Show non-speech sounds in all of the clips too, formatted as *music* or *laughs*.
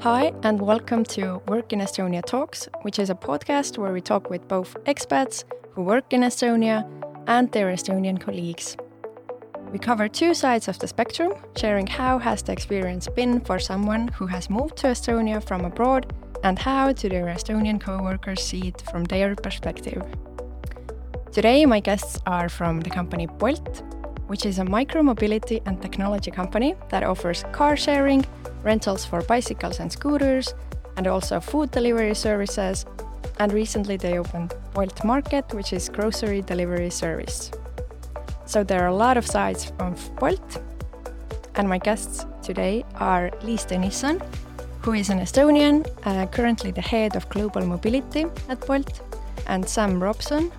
Hi, and welcome to Work in Estonia Talks, which is a podcast where we talk with both expats who work in Estonia and their Estonian colleagues. We cover two sides of the spectrum, sharing how has the experience been for someone who has moved to Estonia from abroad and how do their Estonian co-workers see it from their perspective. Today my guests are from the company Bolt, which is a micro-mobility and technology company that offers car sharing, rentals for bicycles and scooters, and also food delivery services. And recently they opened Bolt Market, which is grocery delivery service. So there are a lot of sides of Bolt. And my guests today are Liis Tõnisson, who is an Estonian, uh, currently the head of global mobility at Bolt, and Sam Robson,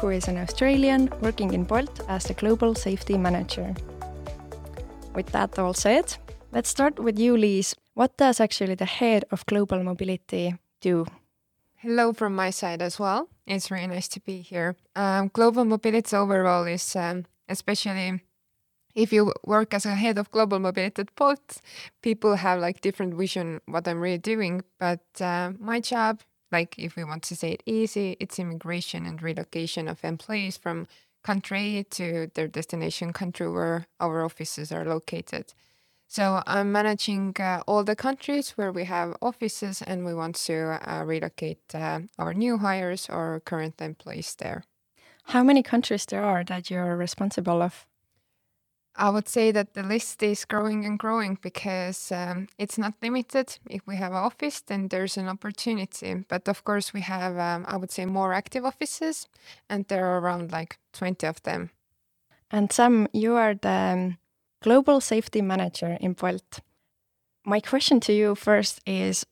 who is an Australian working in Bolt as the global safety manager. With that all said, let's start with you, Liis. What does actually the head of global mobility do? Hello from my side as well. It's really nice to be here. Um, global mobility overall is um, especially if you work as a head of global mobility at Bolt, people have like different vision what I'm really doing. But uh, my job, like if we want to say it easy, it's immigration and relocation of employees from country to their destination country where our offices are located. So I'm managing uh, all the countries where we have offices and we want to uh, relocate uh, our new hires or current employees there. How many countries there are that you're responsible of? I would say that the list is growing and growing because um, it's not limited. If we have an office, then there's an opportunity. But of course, we have, um, I would say, more active offices, and there are around like 20 of them. And Sam, you are the um, Global Safety Manager in Bolt. My question to you first is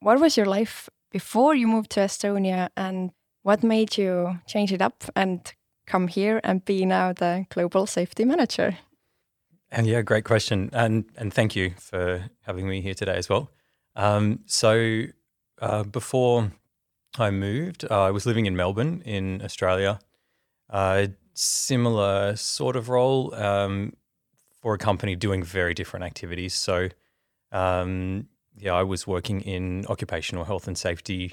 what was your life before you moved to Estonia and what made you change it up and come here and be now the Global Safety Manager? And yeah, great question. And, and thank you for having me here today as well. Um, so uh, before I moved, uh, I was living in Melbourne in Australia. Uh, similar sort of role. Um, for a company doing very different activities. So, um, yeah, I was working in occupational health and safety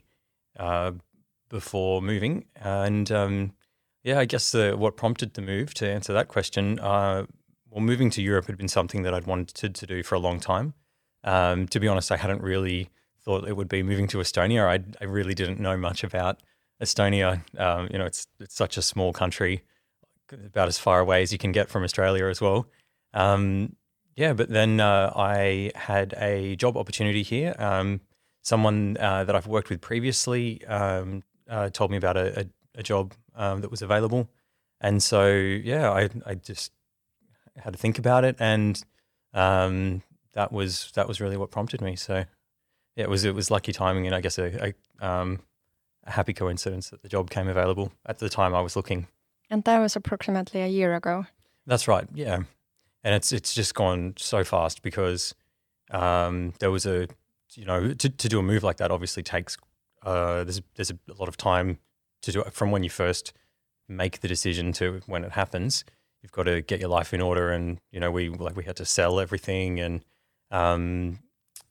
uh, before moving, and um, yeah, I guess the, what prompted the move to answer that question. Well, moving to Europe had been something that I'd wanted to do for a long time. Um, to be honest, I hadn't really thought it would be moving to Estonia. I, I really didn't know much about Estonia. Um, you know, it's it's such a small country, about as far away as you can get from Australia as well. Um, yeah, but then uh, I had a job opportunity here. Um, someone uh, that I've worked with previously um, uh, told me about a, a, a job um, that was available, and so yeah, I I just had to think about it, and um, that was that was really what prompted me. So yeah, it was it was lucky timing, and I guess a, a, um, a happy coincidence that the job came available at the time I was looking. And that was approximately a year ago. That's right. Yeah and it's it's just gone so fast because um, there was a you know to, to do a move like that obviously takes uh, there's there's a lot of time to do it from when you first make the decision to when it happens. You've got to get your life in order, and you know we like we had to sell everything and um,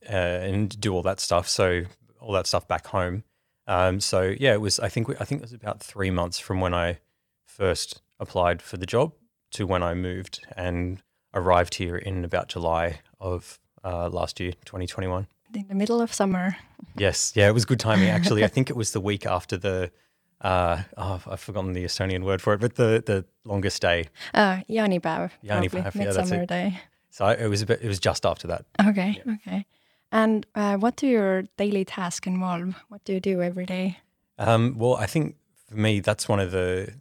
uh, and do all that stuff. So all that stuff back home. Um, so yeah, it was. I think we, I think it was about three months from when I first applied for the job to when I moved, and arrived here in about July of uh, last year, 2021. In the middle of summer. Yes, yeah, it was good timing actually. I *laughs* think it was the week after the uh, oh, I've forgotten the Estonian word for it, but the the longest day. Uh, jaanipäev. Jaanipäev, yeah, that's it. Day. So it was a bit, it was just after that. Okay, yeah. okay. And uh, what do your daily tasks involve? What do you do every day? Um, well, I think for me, that's one of the.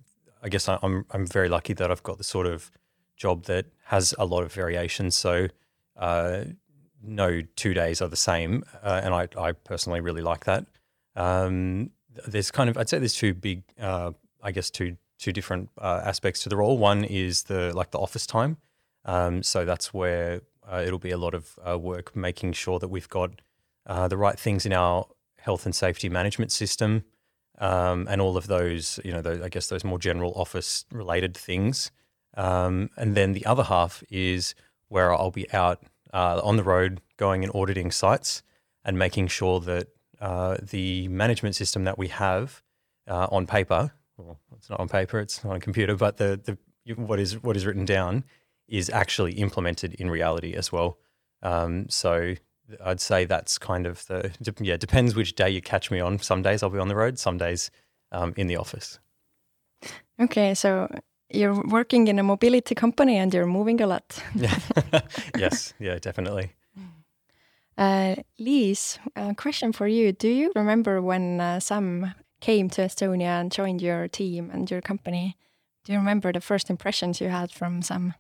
I guess I'm I'm very lucky that I've got the sort of job that has a lot of variation. So uh, no two days are the same, uh, and I, I, personally really like that. Um, there's kind of I'd say there's two big, uh, I guess two two different uh, aspects to the role. One is the like the office time. Um, so that's where uh, it'll be a lot of uh, work making sure that we've got the right things in our health and safety management system. Um, and all of those, you know, those, I guess those more general office related things. Um, and then the other half is where I'll be out uh, on the road going and auditing sites and making sure that uh, the management system that we have uh, on paper, well, it's not on paper, it's not on a computer, but the, the what is what is written down is actually implemented in reality as well. Um, so I'd say that's kind of the yeah depends which day you catch me on. Some days I'll be on the road, some days um, in the office. Okay, so you're working in a mobility company and you're moving a lot. *laughs* yeah. *laughs* *laughs* yes. Yeah. Definitely. Uh, Liis, a question for you. Do you remember when uh, Sam came to Estonia and joined your team and your company? Do you remember the first impressions you had from Sam?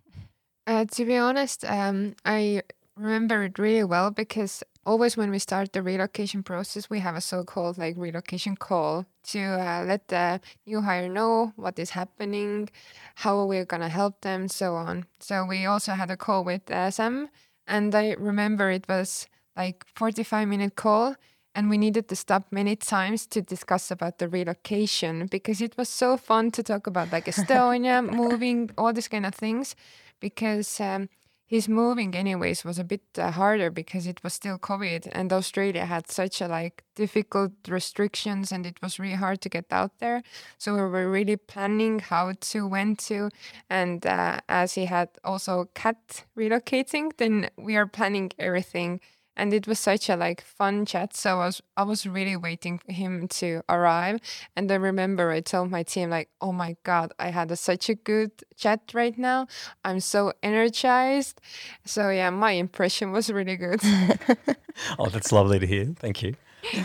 Uh, to be honest, um, I remember it really well because always when we start the relocation process, we have a so-called like relocation call to uh, let the new hire know what is happening, how we're gonna help them, so on. So we also had a call with uh, Sam, and I remember it was like 45 minute call and we needed to stop many times to discuss about the relocation because it was so fun to talk about like *laughs* Estonia moving all these kind of things because um, his moving anyways was a bit uh, harder because it was still covid and australia had such a like difficult restrictions and it was really hard to get out there. So we were really planning how to when to and uh, as he had also cat relocating then we are planning everything and it was such a like fun chat so i was i was really waiting for him to arrive and i remember i told my team like oh my god i had a, such a good chat right now. I'm so energized. So yeah my impression was really good. *laughs* Oh that's lovely to hear. Thank you.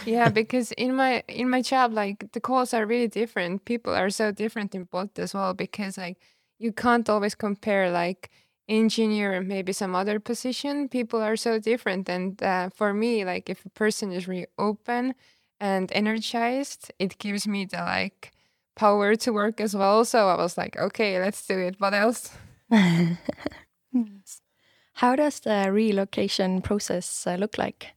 Yeah because in my in my job like the calls are really different. People are so different in both as well because like you can't always compare like engineer maybe some other position people are so different and uh, for me like if a person is really open and energized it gives me the like power to work as well. So i was like okay let's do it. What else? *laughs* How does the relocation process uh, look like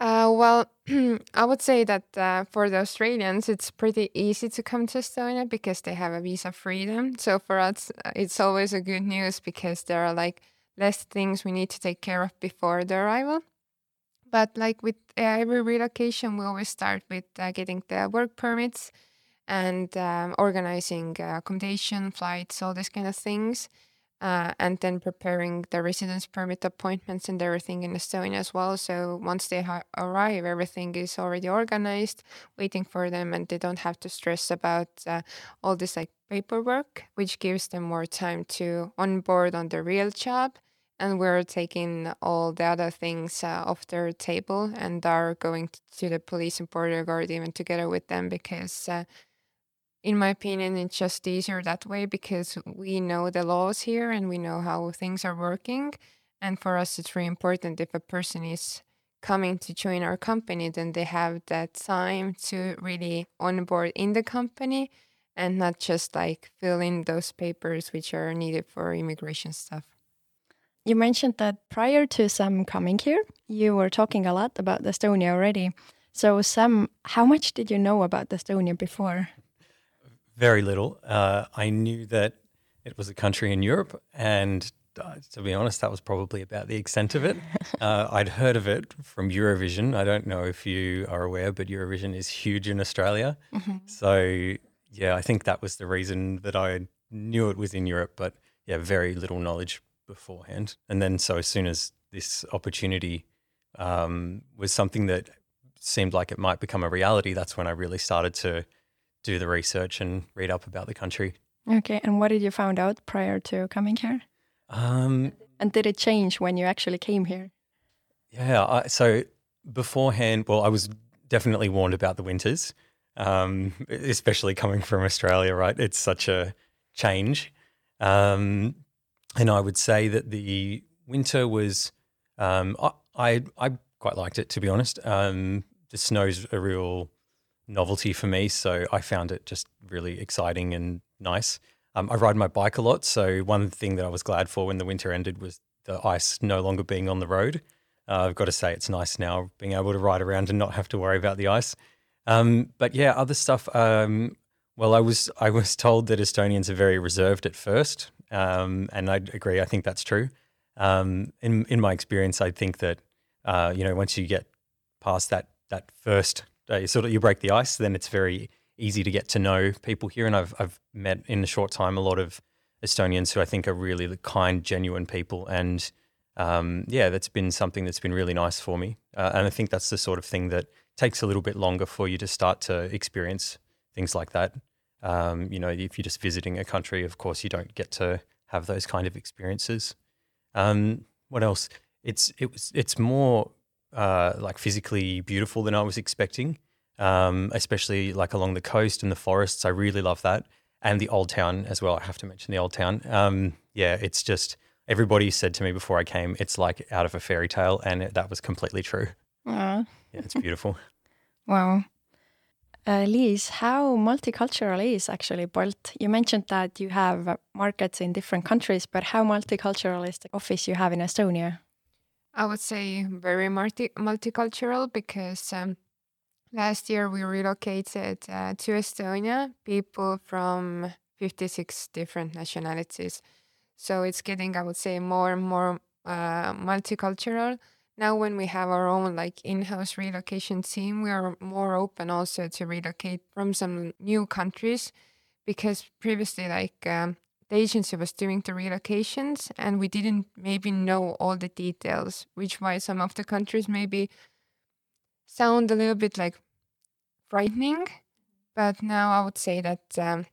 uh, well, *clears throat* I would say that uh, for the Australians, it's pretty easy to come to Estonia because they have a visa freedom. So for us, uh, it's always a good news because there are like less things we need to take care of before the arrival. But like with every relocation, we always start with uh, getting the work permits and um, organizing uh, accommodation, flights, all these kind of things uh, and then preparing the residence permit appointments and everything in Estonia as well. So once they ha- arrive, everything is already organized, waiting for them, and they don't have to stress about uh, all this like paperwork, which gives them more time to onboard on the real job. And we're taking all the other things uh, off their table and are going to the police and border guard even together with them because uh, in my opinion, it's just easier that way because we know the laws here and we know how things are working. And for us, it's really important if a person is coming to join our company, then they have that time to really onboard in the company and not just like fill in those papers which are needed for immigration stuff. You mentioned that prior to Sam coming here, you were talking a lot about Estonia already. So, Sam, how much did you know about Estonia before? Very little. Uh, I knew that it was a country in Europe, and uh, to be honest, that was probably about the extent of it. *laughs* Uh, I'd heard of it from Eurovision. I don't know if you are aware, but Eurovision is huge in Australia. Mm-hmm. So, yeah, I think that was the reason that I knew it was in Europe, but yeah, very little knowledge beforehand. And then, so as soon as this opportunity um, was something that seemed like it might become a reality, that's when I really started to do the research and read up about the country. Okay, and what did you find out prior to coming here? Um, and did it change when you actually came here? Yeah, I, so beforehand, well, I was definitely warned about the winters, um, *laughs* especially coming from Australia. Right, it's such a change, um, and I would say that the winter was. Um, I, I, I quite liked it to be honest. Um, the snow's a real novelty for me. So I found it just really exciting and nice. Um, I ride my bike a lot. So one thing that I was glad for when the winter ended was the ice no longer being on the road. Uh, I've got to say it's nice now being able to ride around and not have to worry about the ice. Um, but yeah, other stuff. Um, well, I was I was *laughs* told that Estonians are very reserved at first, um, and I agree. I think that's true. Um, in in my experience, I think that uh, you know once you get past that that first uh, you sort of you break the ice, then it's very easy to get to know people here. And I've I've met in a short time a lot of Estonians who I think are really kind, genuine people, and um, yeah, that's been something that's been really nice for me. Uh, and I think that's the sort of thing that takes a little bit longer for you to start to experience things like that. Um, you know, if you're just visiting a country, of course, you don't get to have those kind of experiences. Um, what else? It's it was it's more uh, like physically beautiful than I was expecting, um, especially like along the coast and the forests. I really love that, and the old town as well. I have to mention the old town. Um, yeah, it's just everybody said to me before I came, it's like out of a fairy tale, and it, that was completely true. Aww. Yeah, it's beautiful. *laughs* wow. Uh, Liis, how multicultural is actually Bolt? You mentioned that you have markets in different countries, but how multicultural is the office you have in Estonia? I would say very multi- multicultural because um, last year we relocated uh, to Estonia people from 56 different nationalities. So it's getting, I would say, more and more uh, multicultural. Now, when we have our own like in-house relocation team, we are more open also to relocate from some new countries, because previously, like um, agency was doing the relocations, and we didn't maybe know all the details, which why some of the countries maybe sound a little bit like frightening. But now I would say that um,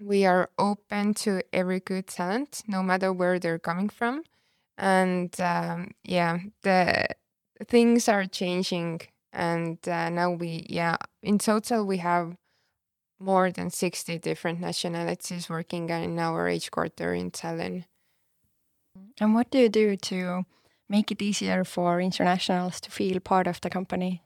we are open to every good talent, no matter where they're coming from. And um, yeah, the things are changing. And uh, now we, yeah, in total, we have more than 60 different nationalities working in our headquarters in Tallinn. And what do you do to make it easier for internationals to feel part of the company?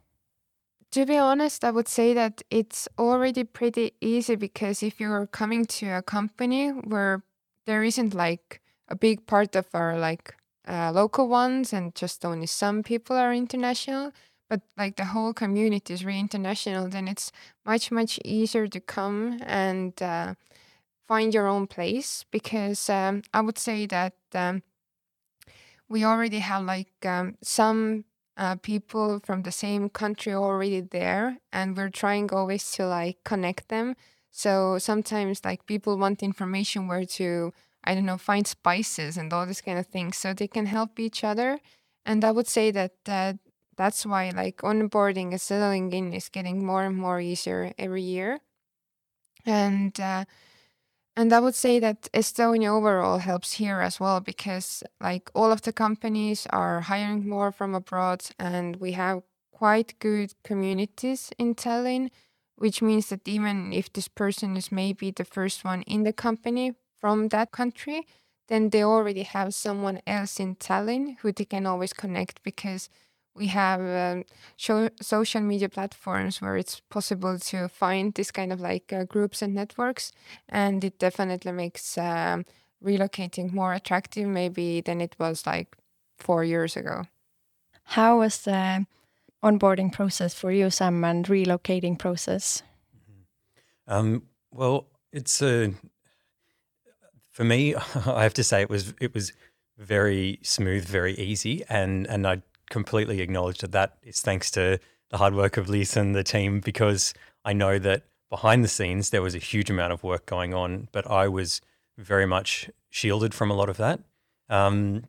To be honest, I would say that it's already pretty easy because if you're coming to a company where there isn't like a big part of our like uh, local ones and just only some people are international, but like the whole community is really international, then it's much, much easier to come and uh, find your own place because um, I would say that um, we already have like um, some uh, people from the same country already there and we're trying always to like connect them. So sometimes like people want information where to i don't know find spices and all this kind of things so they can help each other. And i would say that uh, that's why like onboarding and settling in is getting more and more easier every year. And uh, and I would say that Estonia overall helps here as well because like all of the companies are hiring more from abroad and we have quite good communities in Tallinn, which means that even if this person is maybe the first one in the company from that country, then they already have someone else in Tallinn who they can always connect because we have um, show, social media platforms where it's possible to find this kind of like uh, groups and networks and it definitely makes um, relocating more attractive maybe than it was like four years ago how was the onboarding process for you sam and relocating process mm-hmm. um, well it's a for me *laughs* i have to say it was it was very smooth very easy and and i completely acknowledge that that is thanks to the hard work of Liis and the team because I know that behind the scenes there was a huge amount of work going on, but I was very much shielded from a lot of that. Um,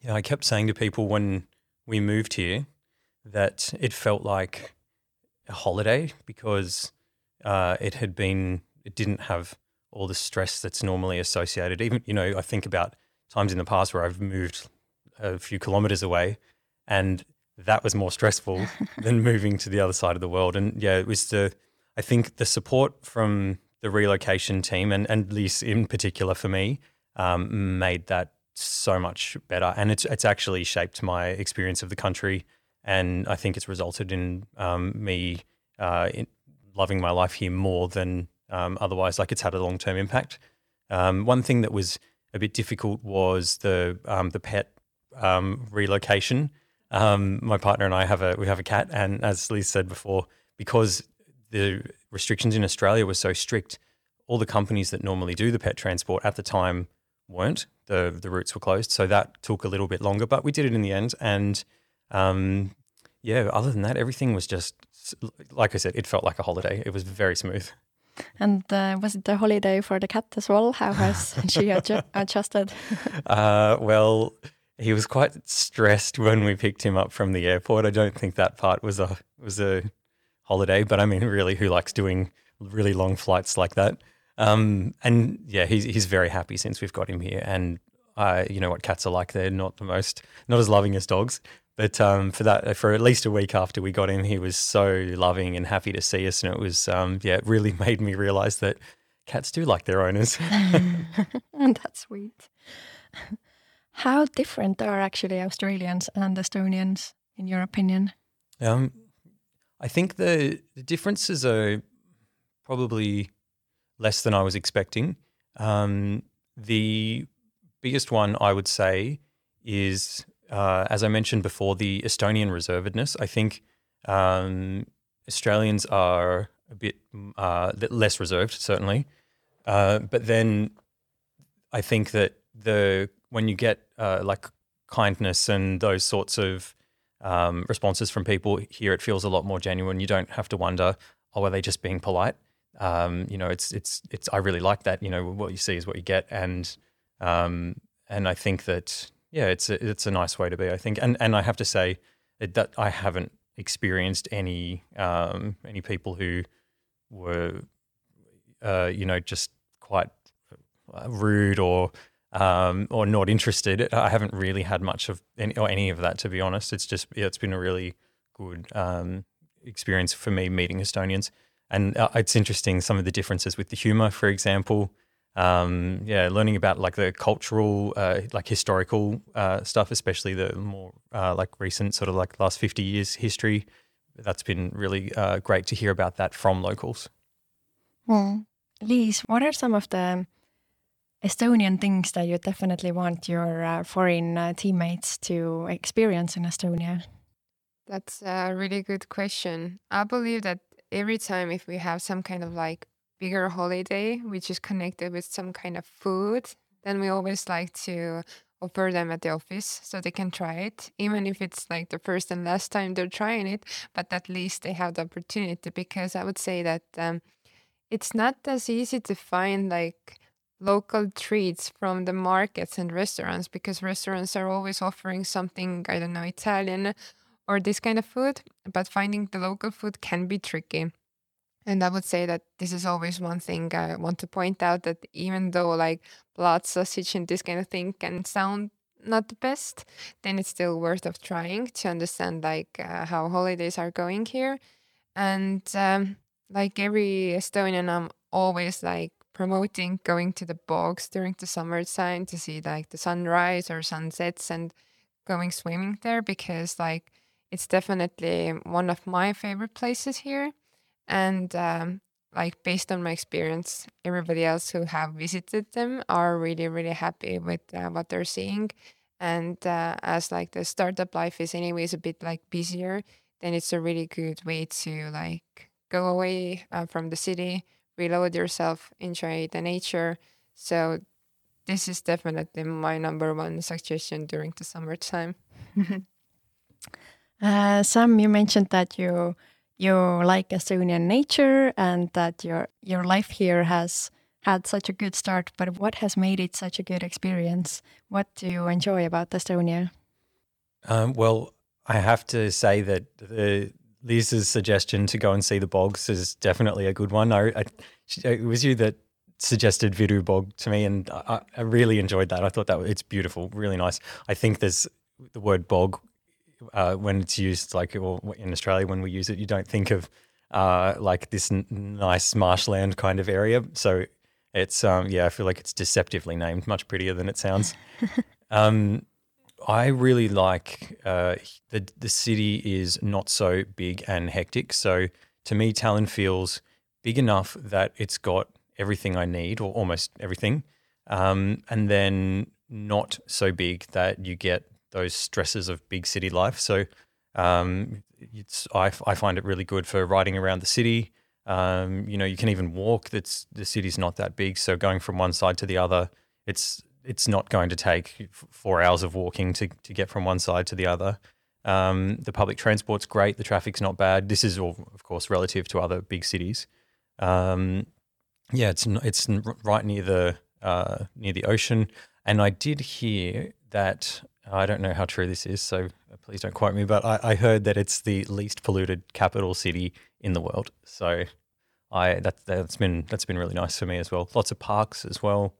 yeah, I kept saying to people when we moved here that it felt like a holiday because uh, it had been, it didn't have all the stress that's normally associated. Even, you know, I think about times in the past where I've moved a few kilometers away and that was more stressful *laughs* than moving to the other side of the world. And yeah, it was the I think the support from the relocation team and and Liis in particular for me um, made that so much better. And it's it's actually shaped my experience of the country, and I think it's resulted in um, me uh, in loving my life here more than um, otherwise. Like it's had a long term impact. Um, one thing that was a bit difficult was the um, the pet um, relocation. Um, my partner and I have a we have a cat, and as Liis said before, because the restrictions in Australia were so strict, all the companies that normally do the pet transport at the time weren't. The the routes were closed, so that took a little bit longer, but we did it in the end. And um, yeah, other than that, everything was just like I said, it felt like a holiday. It was very smooth. And uh, was it a holiday for the cat as well? How has *laughs* she adju- adjusted? uh, well, he was quite stressed when we picked him up from the airport. I don't think that part was a was a holiday, but I mean, really, who likes doing really long flights like that? Um, and yeah, he's he's very happy since we've got him here. And uh, you know what cats are like; they're not the most, not as loving as dogs. But um, for that, for at least a week after we got him, he was so loving and happy to see us, and it was um, yeah, it really *laughs* made me realize that cats do like their owners. and *laughs* *laughs* that's sweet. How different are actually Australians and Estonians, in your opinion? Um, I think the, the differences are probably less than I was expecting. Um, the biggest one I would say is, uh, as I mentioned before, the Estonian reservedness. I think um, Australians are a bit uh, less reserved, certainly. Uh, but then I think that the when you get uh, like kindness and those sorts of um, responses from people here, it feels a lot more genuine. You don't have to wonder, oh, are they just being polite? Um, you know, it's it's it's. I really like that. You know, what you see is what you get, and um, and I think that yeah, it's a, it's a nice way to be. I think, and and I have to say that I haven't experienced any um, any people who were uh, you know just quite rude or um, or not interested. I haven't really had much of any or any of that to be honest. It's just yeah, it's been a really good um, experience for me meeting Estonians, and uh, it's interesting some of the differences with the humor, for example. Um, yeah, learning about like the cultural, uh, like historical uh, stuff, especially the more uh, like recent sort of like last fifty years history. That's been really uh, great to hear about that from locals. Well, Liis, what are some of the Estonian things that you definitely want your uh, foreign uh, teammates to experience in Estonia? That's a really good question. I believe that every time if we have some kind of like bigger holiday which is connected with some kind of food, then we always like to offer them at the office so they can try it, even if it's like the first and last time they're trying it. But at least they have the opportunity because I would say that um, it's not as easy to find like local treats from the markets and restaurants because restaurants are always offering something, I don't know, Italian or this kind of food, but finding the local food can be tricky. And I would say that this is always one thing I want to point out that even though like blood sausage and this kind of thing can sound not the best, then it's still worth of trying to understand like uh, how holidays are going here. And um, like every Estonian, I'm always like promoting going to the bogs during the summer time to see like the sunrise or sunsets and going swimming there because like it's definitely one of my favorite places here. And um, like based on my experience everybody else who have visited them are really really happy with uh, what they're seeing. And uh, as like the startup life is anyways a bit like busier then it's a really good way to like go away uh, from the city reload yourself, enjoy the nature. So this is definitely my number one suggestion during the summertime. *laughs* uh, Sam, you mentioned that you you like Estonian nature and that your your life here has had such a good start. But what has made it such a good experience? What do you enjoy about Estonia? Um, well, I have to say that the Liis's suggestion to go and see the bogs is definitely a good one. I, I, it was you that suggested Viru Bog to me, and I, I, really enjoyed that. I thought that it's beautiful, really nice. I think there's the word bog uh, when it's used, like in Australia when we use it, you don't think of uh, like this n- nice marshland kind of area. So it's um, yeah, I feel like it's deceptively named, much prettier than it sounds. *laughs* um, I really like uh, the the city is not so big and hectic. So to me, Tallinn feels big enough that it's got everything I need, or almost everything, um, and then not so big that you get those stresses of big city life. So um, it's I, I find it really good for riding around the city. Um, you know, you can even walk. That's the city's not that big, so going from one side to the other, it's it's not going to take four hours of walking to, to get from one side to the other. Um, the public transport's great. The traffic's not bad. This is all, of course, relative to other big cities. Um, yeah, it's it's right near the uh, near the ocean. And I did hear that I don't know how true this is, so please don't quote me. But I, I heard that it's the least polluted capital city in the world. So I that that's been that's been really nice for me as well. Lots of parks as well.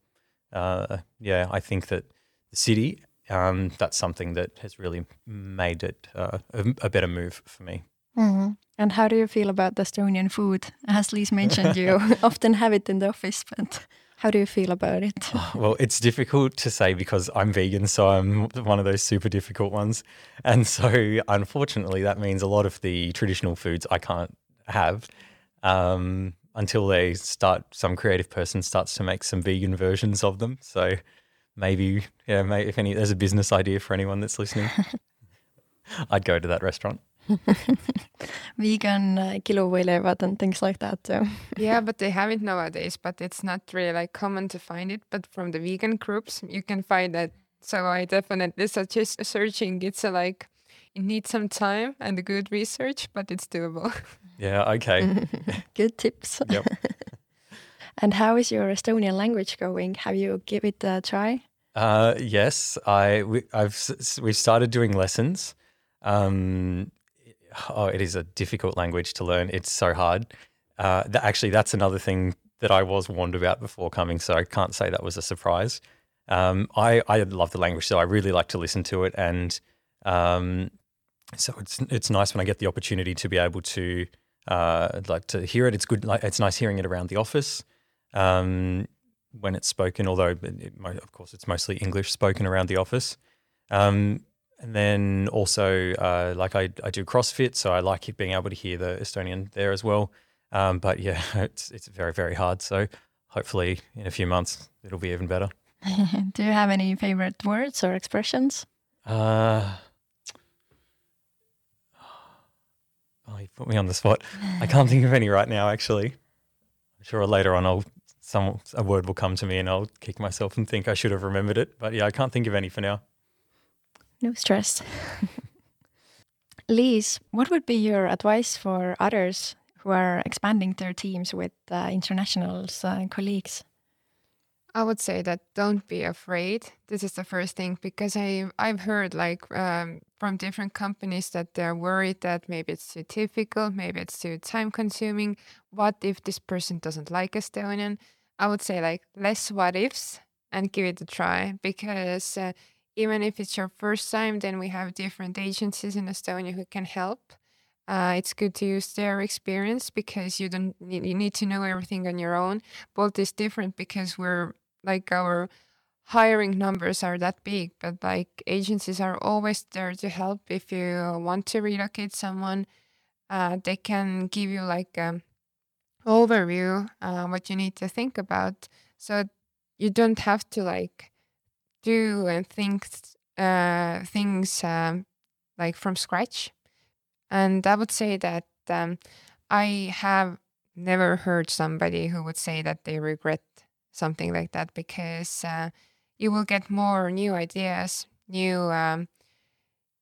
Uh, yeah, I think that the city um, that's something that has really made it uh, a, a, better move for me. Mm-hmm. And how do you feel about the Estonian food? As Liis mentioned, you *laughs* often have it in the office, but how do you feel about it? well, it's difficult to say because I'm vegan, so I'm one of those super difficult ones. And so, unfortunately, that means a lot of the traditional foods I can't have um, until they start, some creative person starts to make some vegan versions of them. So, maybe, yeah, maybe if any, there's a business idea for anyone that's listening, *laughs* I'd go to that restaurant. *laughs* Vegan uh, kiluvõileivad and things like that too. yeah, *laughs* but they have it nowadays, but it's not really like common to find it. But from the vegan groups, you can find that. So I definitely suggest searching. It's a, like it needs some time and good research, but it's doable. Yeah. Okay. *laughs* good tips. Yep. *laughs* And how is your Estonian language going? Have you give it a try? Uh, yes, I we, have we've started doing lessons. Um, oh, it is a difficult language to learn. It's so hard. Uh, th- actually, that's another thing that I was warned about before coming, so I can't say that was a surprise. Um, I I love the language, so I really like to listen to it, and um, so it's it's nice when I get the opportunity to be able to uh, like to hear it. It's good. Like it's nice hearing it around the office um, when it's spoken, although it, of course it's mostly English spoken around the office. Um, and then also, uh, like I, I do CrossFit, so I like being able to hear the Estonian there as well. Um, but yeah, *laughs* it's it's very very hard. So hopefully in a few months it'll be even better. *laughs* do you have any favorite words or expressions? Uh, oh, you put me on the spot. I can't think of any right now. Actually, I'm sure later on I'll some a word will come to me and I'll kick myself and think I should have remembered it. But yeah, I can't think of any for now. No stress. *laughs* Liis, what would be your advice for others who are expanding their teams with uh, international uh, colleagues? I would say that don't be afraid. This is the first thing because I I've heard like um, from different companies that they're worried that maybe it's too difficult, maybe it's too time consuming. What if this person doesn't like Estonian? I would say like less what ifs and give it a try because uh, even if it's your first time, then we have different agencies in Estonia who can help. Uh, it's good to use their experience because you don't you need to know everything on your own. Bolt is different because we're like our hiring numbers are that big, but like agencies are always there to help if you want to relocate someone. Uh, they can give you like a overview uh, what you need to think about, so you don't have to like do and think uh, things um, like from scratch. And I would say that um, I have never heard somebody who would say that they regret something like that because uh, you will get more new ideas, new um,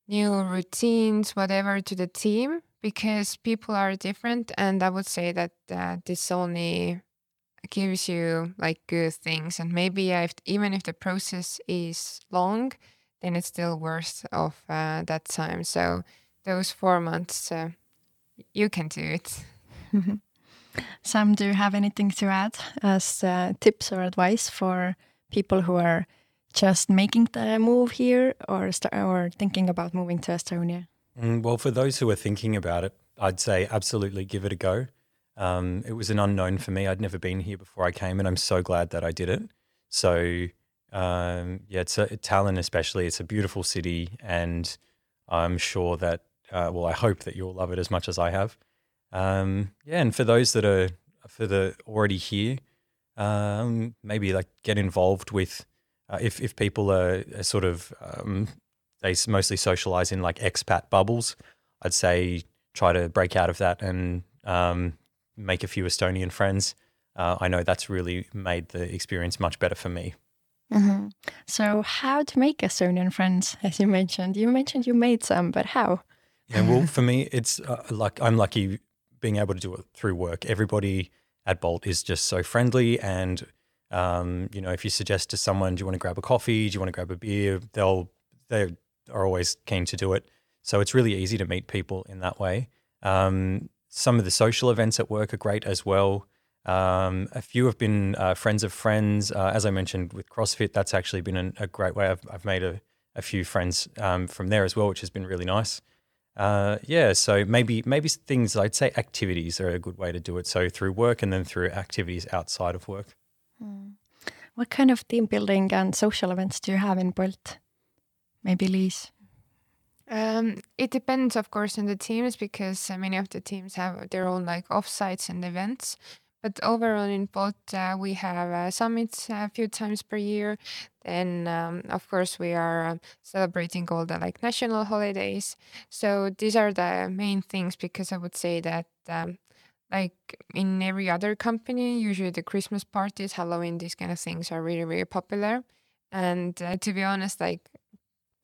new routines, whatever to the team because people are different. And I would say that uh, this only gives you like good things, and maybe if, even if the process is long, then it's still worth of uh, that time. So those four months, uh, you can do it. Sam, do you have anything to add as uh, tips or advice for people who are just making the move here or or thinking about moving to Estonia? Mm, well, for those who are thinking about it, I'd say absolutely give it a go. Um, it was an unknown for me. I'd never been here before I came, and I'm so glad that I did it. So, um, yeah, it's a, Tallinn, especially. It's a beautiful city, and I'm sure that. Uh, well, I hope that you'll love it as much as I have. Um, yeah, and for those that are for the already here, um, maybe like get involved with uh, if if people are, are sort of um, they mostly socialize in like expat bubbles. I'd say try to break out of that and um, make a few Estonian friends. Uh, I know that's really made the experience much better for me. Mm-hmm. So, how to make Estonian friends, as you mentioned? You mentioned you made some, but how? Yeah, well, *laughs* for me, it's uh, like I'm lucky being able to do it through work. Everybody at Bolt is just so friendly, and um, you know, if you suggest to someone, "Do you want to grab a coffee? Do you want to grab a beer?" They'll they are always keen to do it. So it's really easy to meet people in that way. Um, some of the social events at work are great as well. Um, a few have been uh, friends of friends. Uh, as I mentioned with CrossFit, that's actually been an, a great way. I've, I've made a, a few friends um, from there as well, which has been really nice. Uh, yeah, so maybe maybe things I'd say activities are a good way to do it. So through work and then through activities outside of work. Hmm. What kind of team building and social events do you have in Bolt? Maybe Liis. Um, it depends, of course, on the teams because uh, many of the teams have their own like offsites and events. But overall, in Bolt, uh, we have uh, summits a few times per year. Then, um, of course, we are um, celebrating all the like national holidays. So these are the main things because I would say that um, like in every other company, usually the Christmas parties, Halloween, these kind of things are really, really popular. And uh, to be honest, like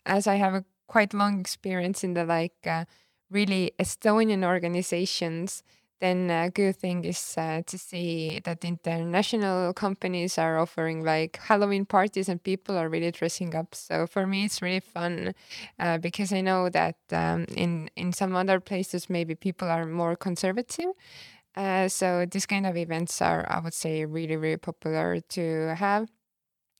as I have a quite long experience in the like uh, really Estonian organizations, then a good thing is uh, to see that international companies are offering like Halloween parties and people are really dressing up. So for me, it's really fun uh, because I know that um, in in some other places maybe people are more conservative. Uh, so these kind of events are, I would say, really really popular to have.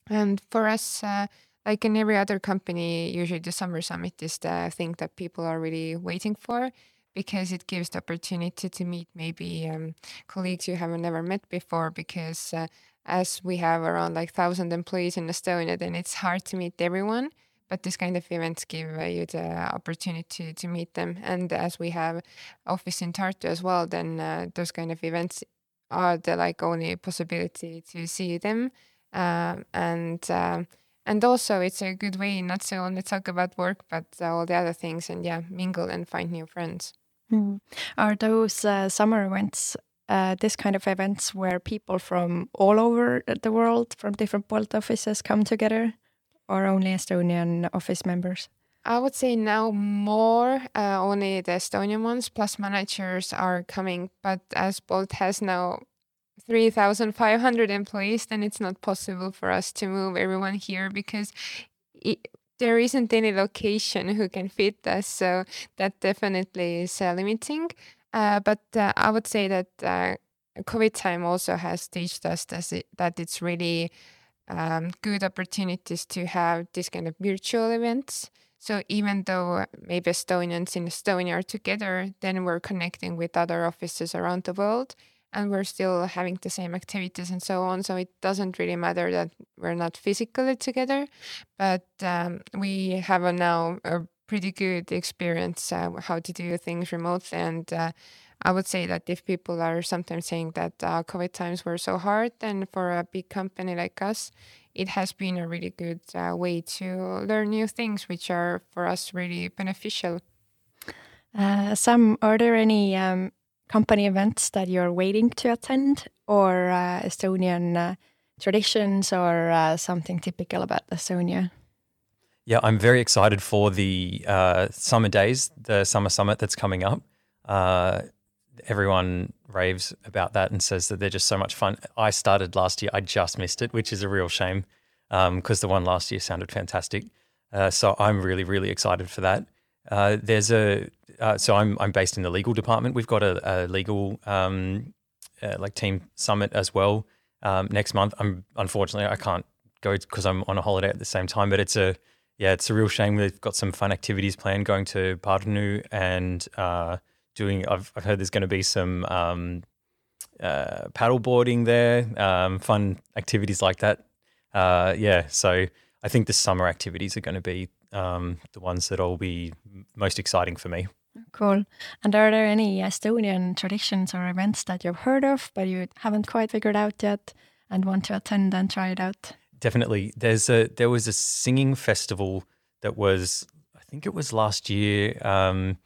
And for us uh, like in every other company, usually the summer summit is the thing that people are really waiting for because it gives the opportunity to meet maybe um, colleagues you haven't never met before. Because uh, as we have around like thousand employees in Estonia, then it's hard to meet everyone. But this kind of events give uh, you the opportunity to, meet them. And as we have office in Tartu as well, then uh, those kind of events are the like only possibility to see them. Um, and um, and also it's a good way not to only talk about work but uh, all the other things and yeah mingle and find new friends mm. are those uh, summer events uh, this kind of events where people from all over the world from different Bolt offices come together or only Estonian office members I would say now more uh, only the Estonian ones plus managers are coming but as Bolt has now 3,500 employees, then it's not possible for us to move everyone here because it, there isn't any location who can fit us. So that definitely is uh, limiting. Uh, but uh, I would say that uh, COVID time also has taught us that, it, that it's really um, good opportunities to have this kind of virtual events. So even though maybe Estonians in Estonia are together, then we're connecting with other offices around the world and we're still having the same activities and so on. So it doesn't really matter that we're not physically together, but um, we have a now a pretty good experience uh, how to do things remotely. And uh, I would say that if people are sometimes saying that uh, COVID times were so hard, then for a big company like us, it has been a really good uh, way to learn new things, which are for us really beneficial. Uh, Sam, are there any um, company events that you're waiting to attend or uh, Estonian uh, traditions or uh, something typical about Estonia? Yeah, I'm very excited for the uh, summer days, the summer summit that's coming up. Everyone raves about that and says that they're just so much fun. I started last year, I just missed it, which is a real shame because um, the one last year sounded fantastic. Uh, so I'm really, really excited for that. Uh, there's a uh, so I'm I'm based in the legal department. We've got a, a legal um, uh, like team summit as well um, next month. I'm unfortunately I can't go because I'm on a holiday at the same time. But it's a yeah, it's a real shame. We've got some fun activities planned, going to Pärnu and uh, doing. I've I've heard there's going to be some um, uh, paddleboarding there, um, fun activities like that. Yeah, so I think the summer activities are going to be um, the ones that will be most exciting for me. Cool. And are there any Estonian traditions or events that you've heard of but you haven't quite figured out yet and want to attend and try it out? Definitely. There's a there was a singing festival that was I think it was last year, um,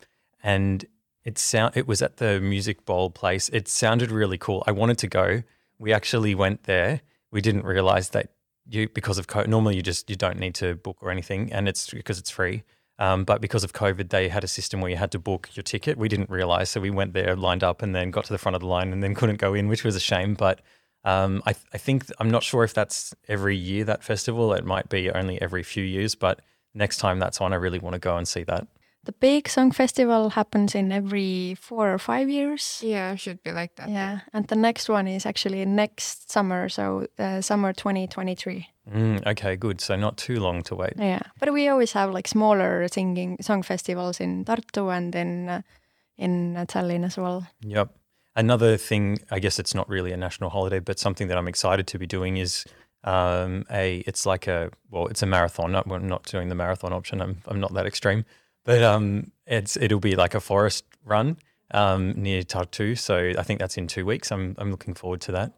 and it sound it was at the Music Bowl place. It sounded really cool. I wanted to go. We actually went there. We didn't realize that you because of co- normally you just you don't need to book or anything, and it's because it's free. Um, but because of COVID, they had a system where you had to book your ticket. We didn't realize, so we went there, lined up, and then got to the front of the line, and then *laughs* couldn't go in, which was a shame. But um, I, I think I'm not sure if that's every year that festival. It might be only every few years, but next time that's on, I really want to go and see that. The big song festival happens in every four or five years. Yeah, should be like that. Yeah, and the next one is actually next summer, so uh, summer 2023. Mm, okay, good. So not too long to wait. Yeah, but we always have like smaller singing song festivals in Tartu and then uh, in uh, Tallinn as well. Yep. Another thing, I guess it's not really a national holiday, but something that I'm excited to be doing is um, a. It's like a well, it's a marathon. Not, we're not doing the marathon option. I'm I'm not that extreme, but um, it's it'll be like a forest run um, near Tartu. So I think that's in two weeks. I'm I'm looking forward to that.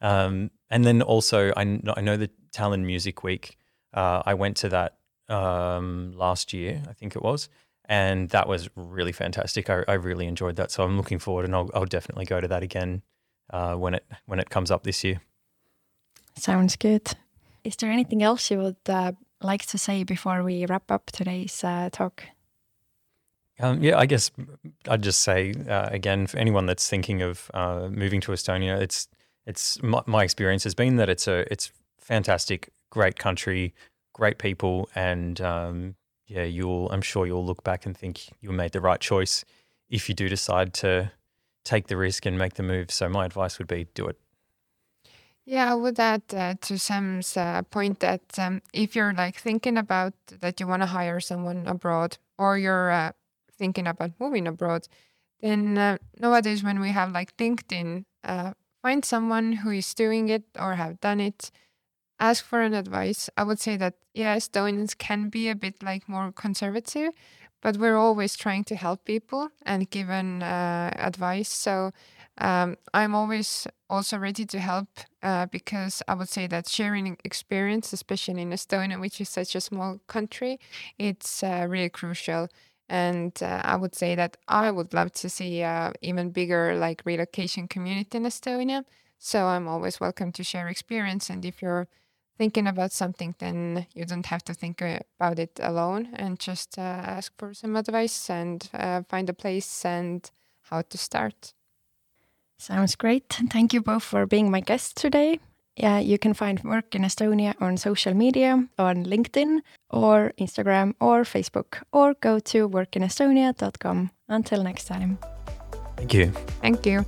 Um, and then also I I know the Tallinn Music Week. Uh, I went to that um, last year, I think it was, and that was really fantastic. I, I really enjoyed that, so I'm looking forward, and I'll, I'll definitely go to that again uh, when it when it comes up this year. Sounds good. Is there anything else you would uh, like to say before we wrap up today's uh, talk? Um, yeah, I guess I'd just say uh, again for anyone that's thinking of uh, moving to Estonia, it's it's my, my, experience has been that it's a it's fantastic, great country, great people, and um, yeah, you'll I'm sure you'll look back and think you made the right choice if you do decide to take the risk and make the move. So my advice would be do it. Yeah, I would add uh, to Sam's uh, point that um, if you're like thinking about that you want to hire someone abroad or you're uh, thinking about moving abroad, then uh, nowadays when we have like LinkedIn, uh, find someone who is doing it or have done it. Ask for an advice. I would say that yeah, Estonians can be a bit like more conservative, but we're always trying to help people and give an uh, advice. So um, I'm always also ready to help uh, because I would say that sharing experience, especially in Estonia, which is such a small country, it's uh, really crucial. And uh, I would say that I would love to see even bigger like relocation community in Estonia. So I'm always welcome to share experience. And if you're thinking about something, then you don't have to think about it alone and just uh, ask for some advice and uh, find a place and how to start. Sounds great. Thank you both for being my guests today. Yeah, you can find Work in Estonia on social media, on LinkedIn or Instagram or Facebook, or go to workinestonia.com. Until next time. Thank you. Thank you.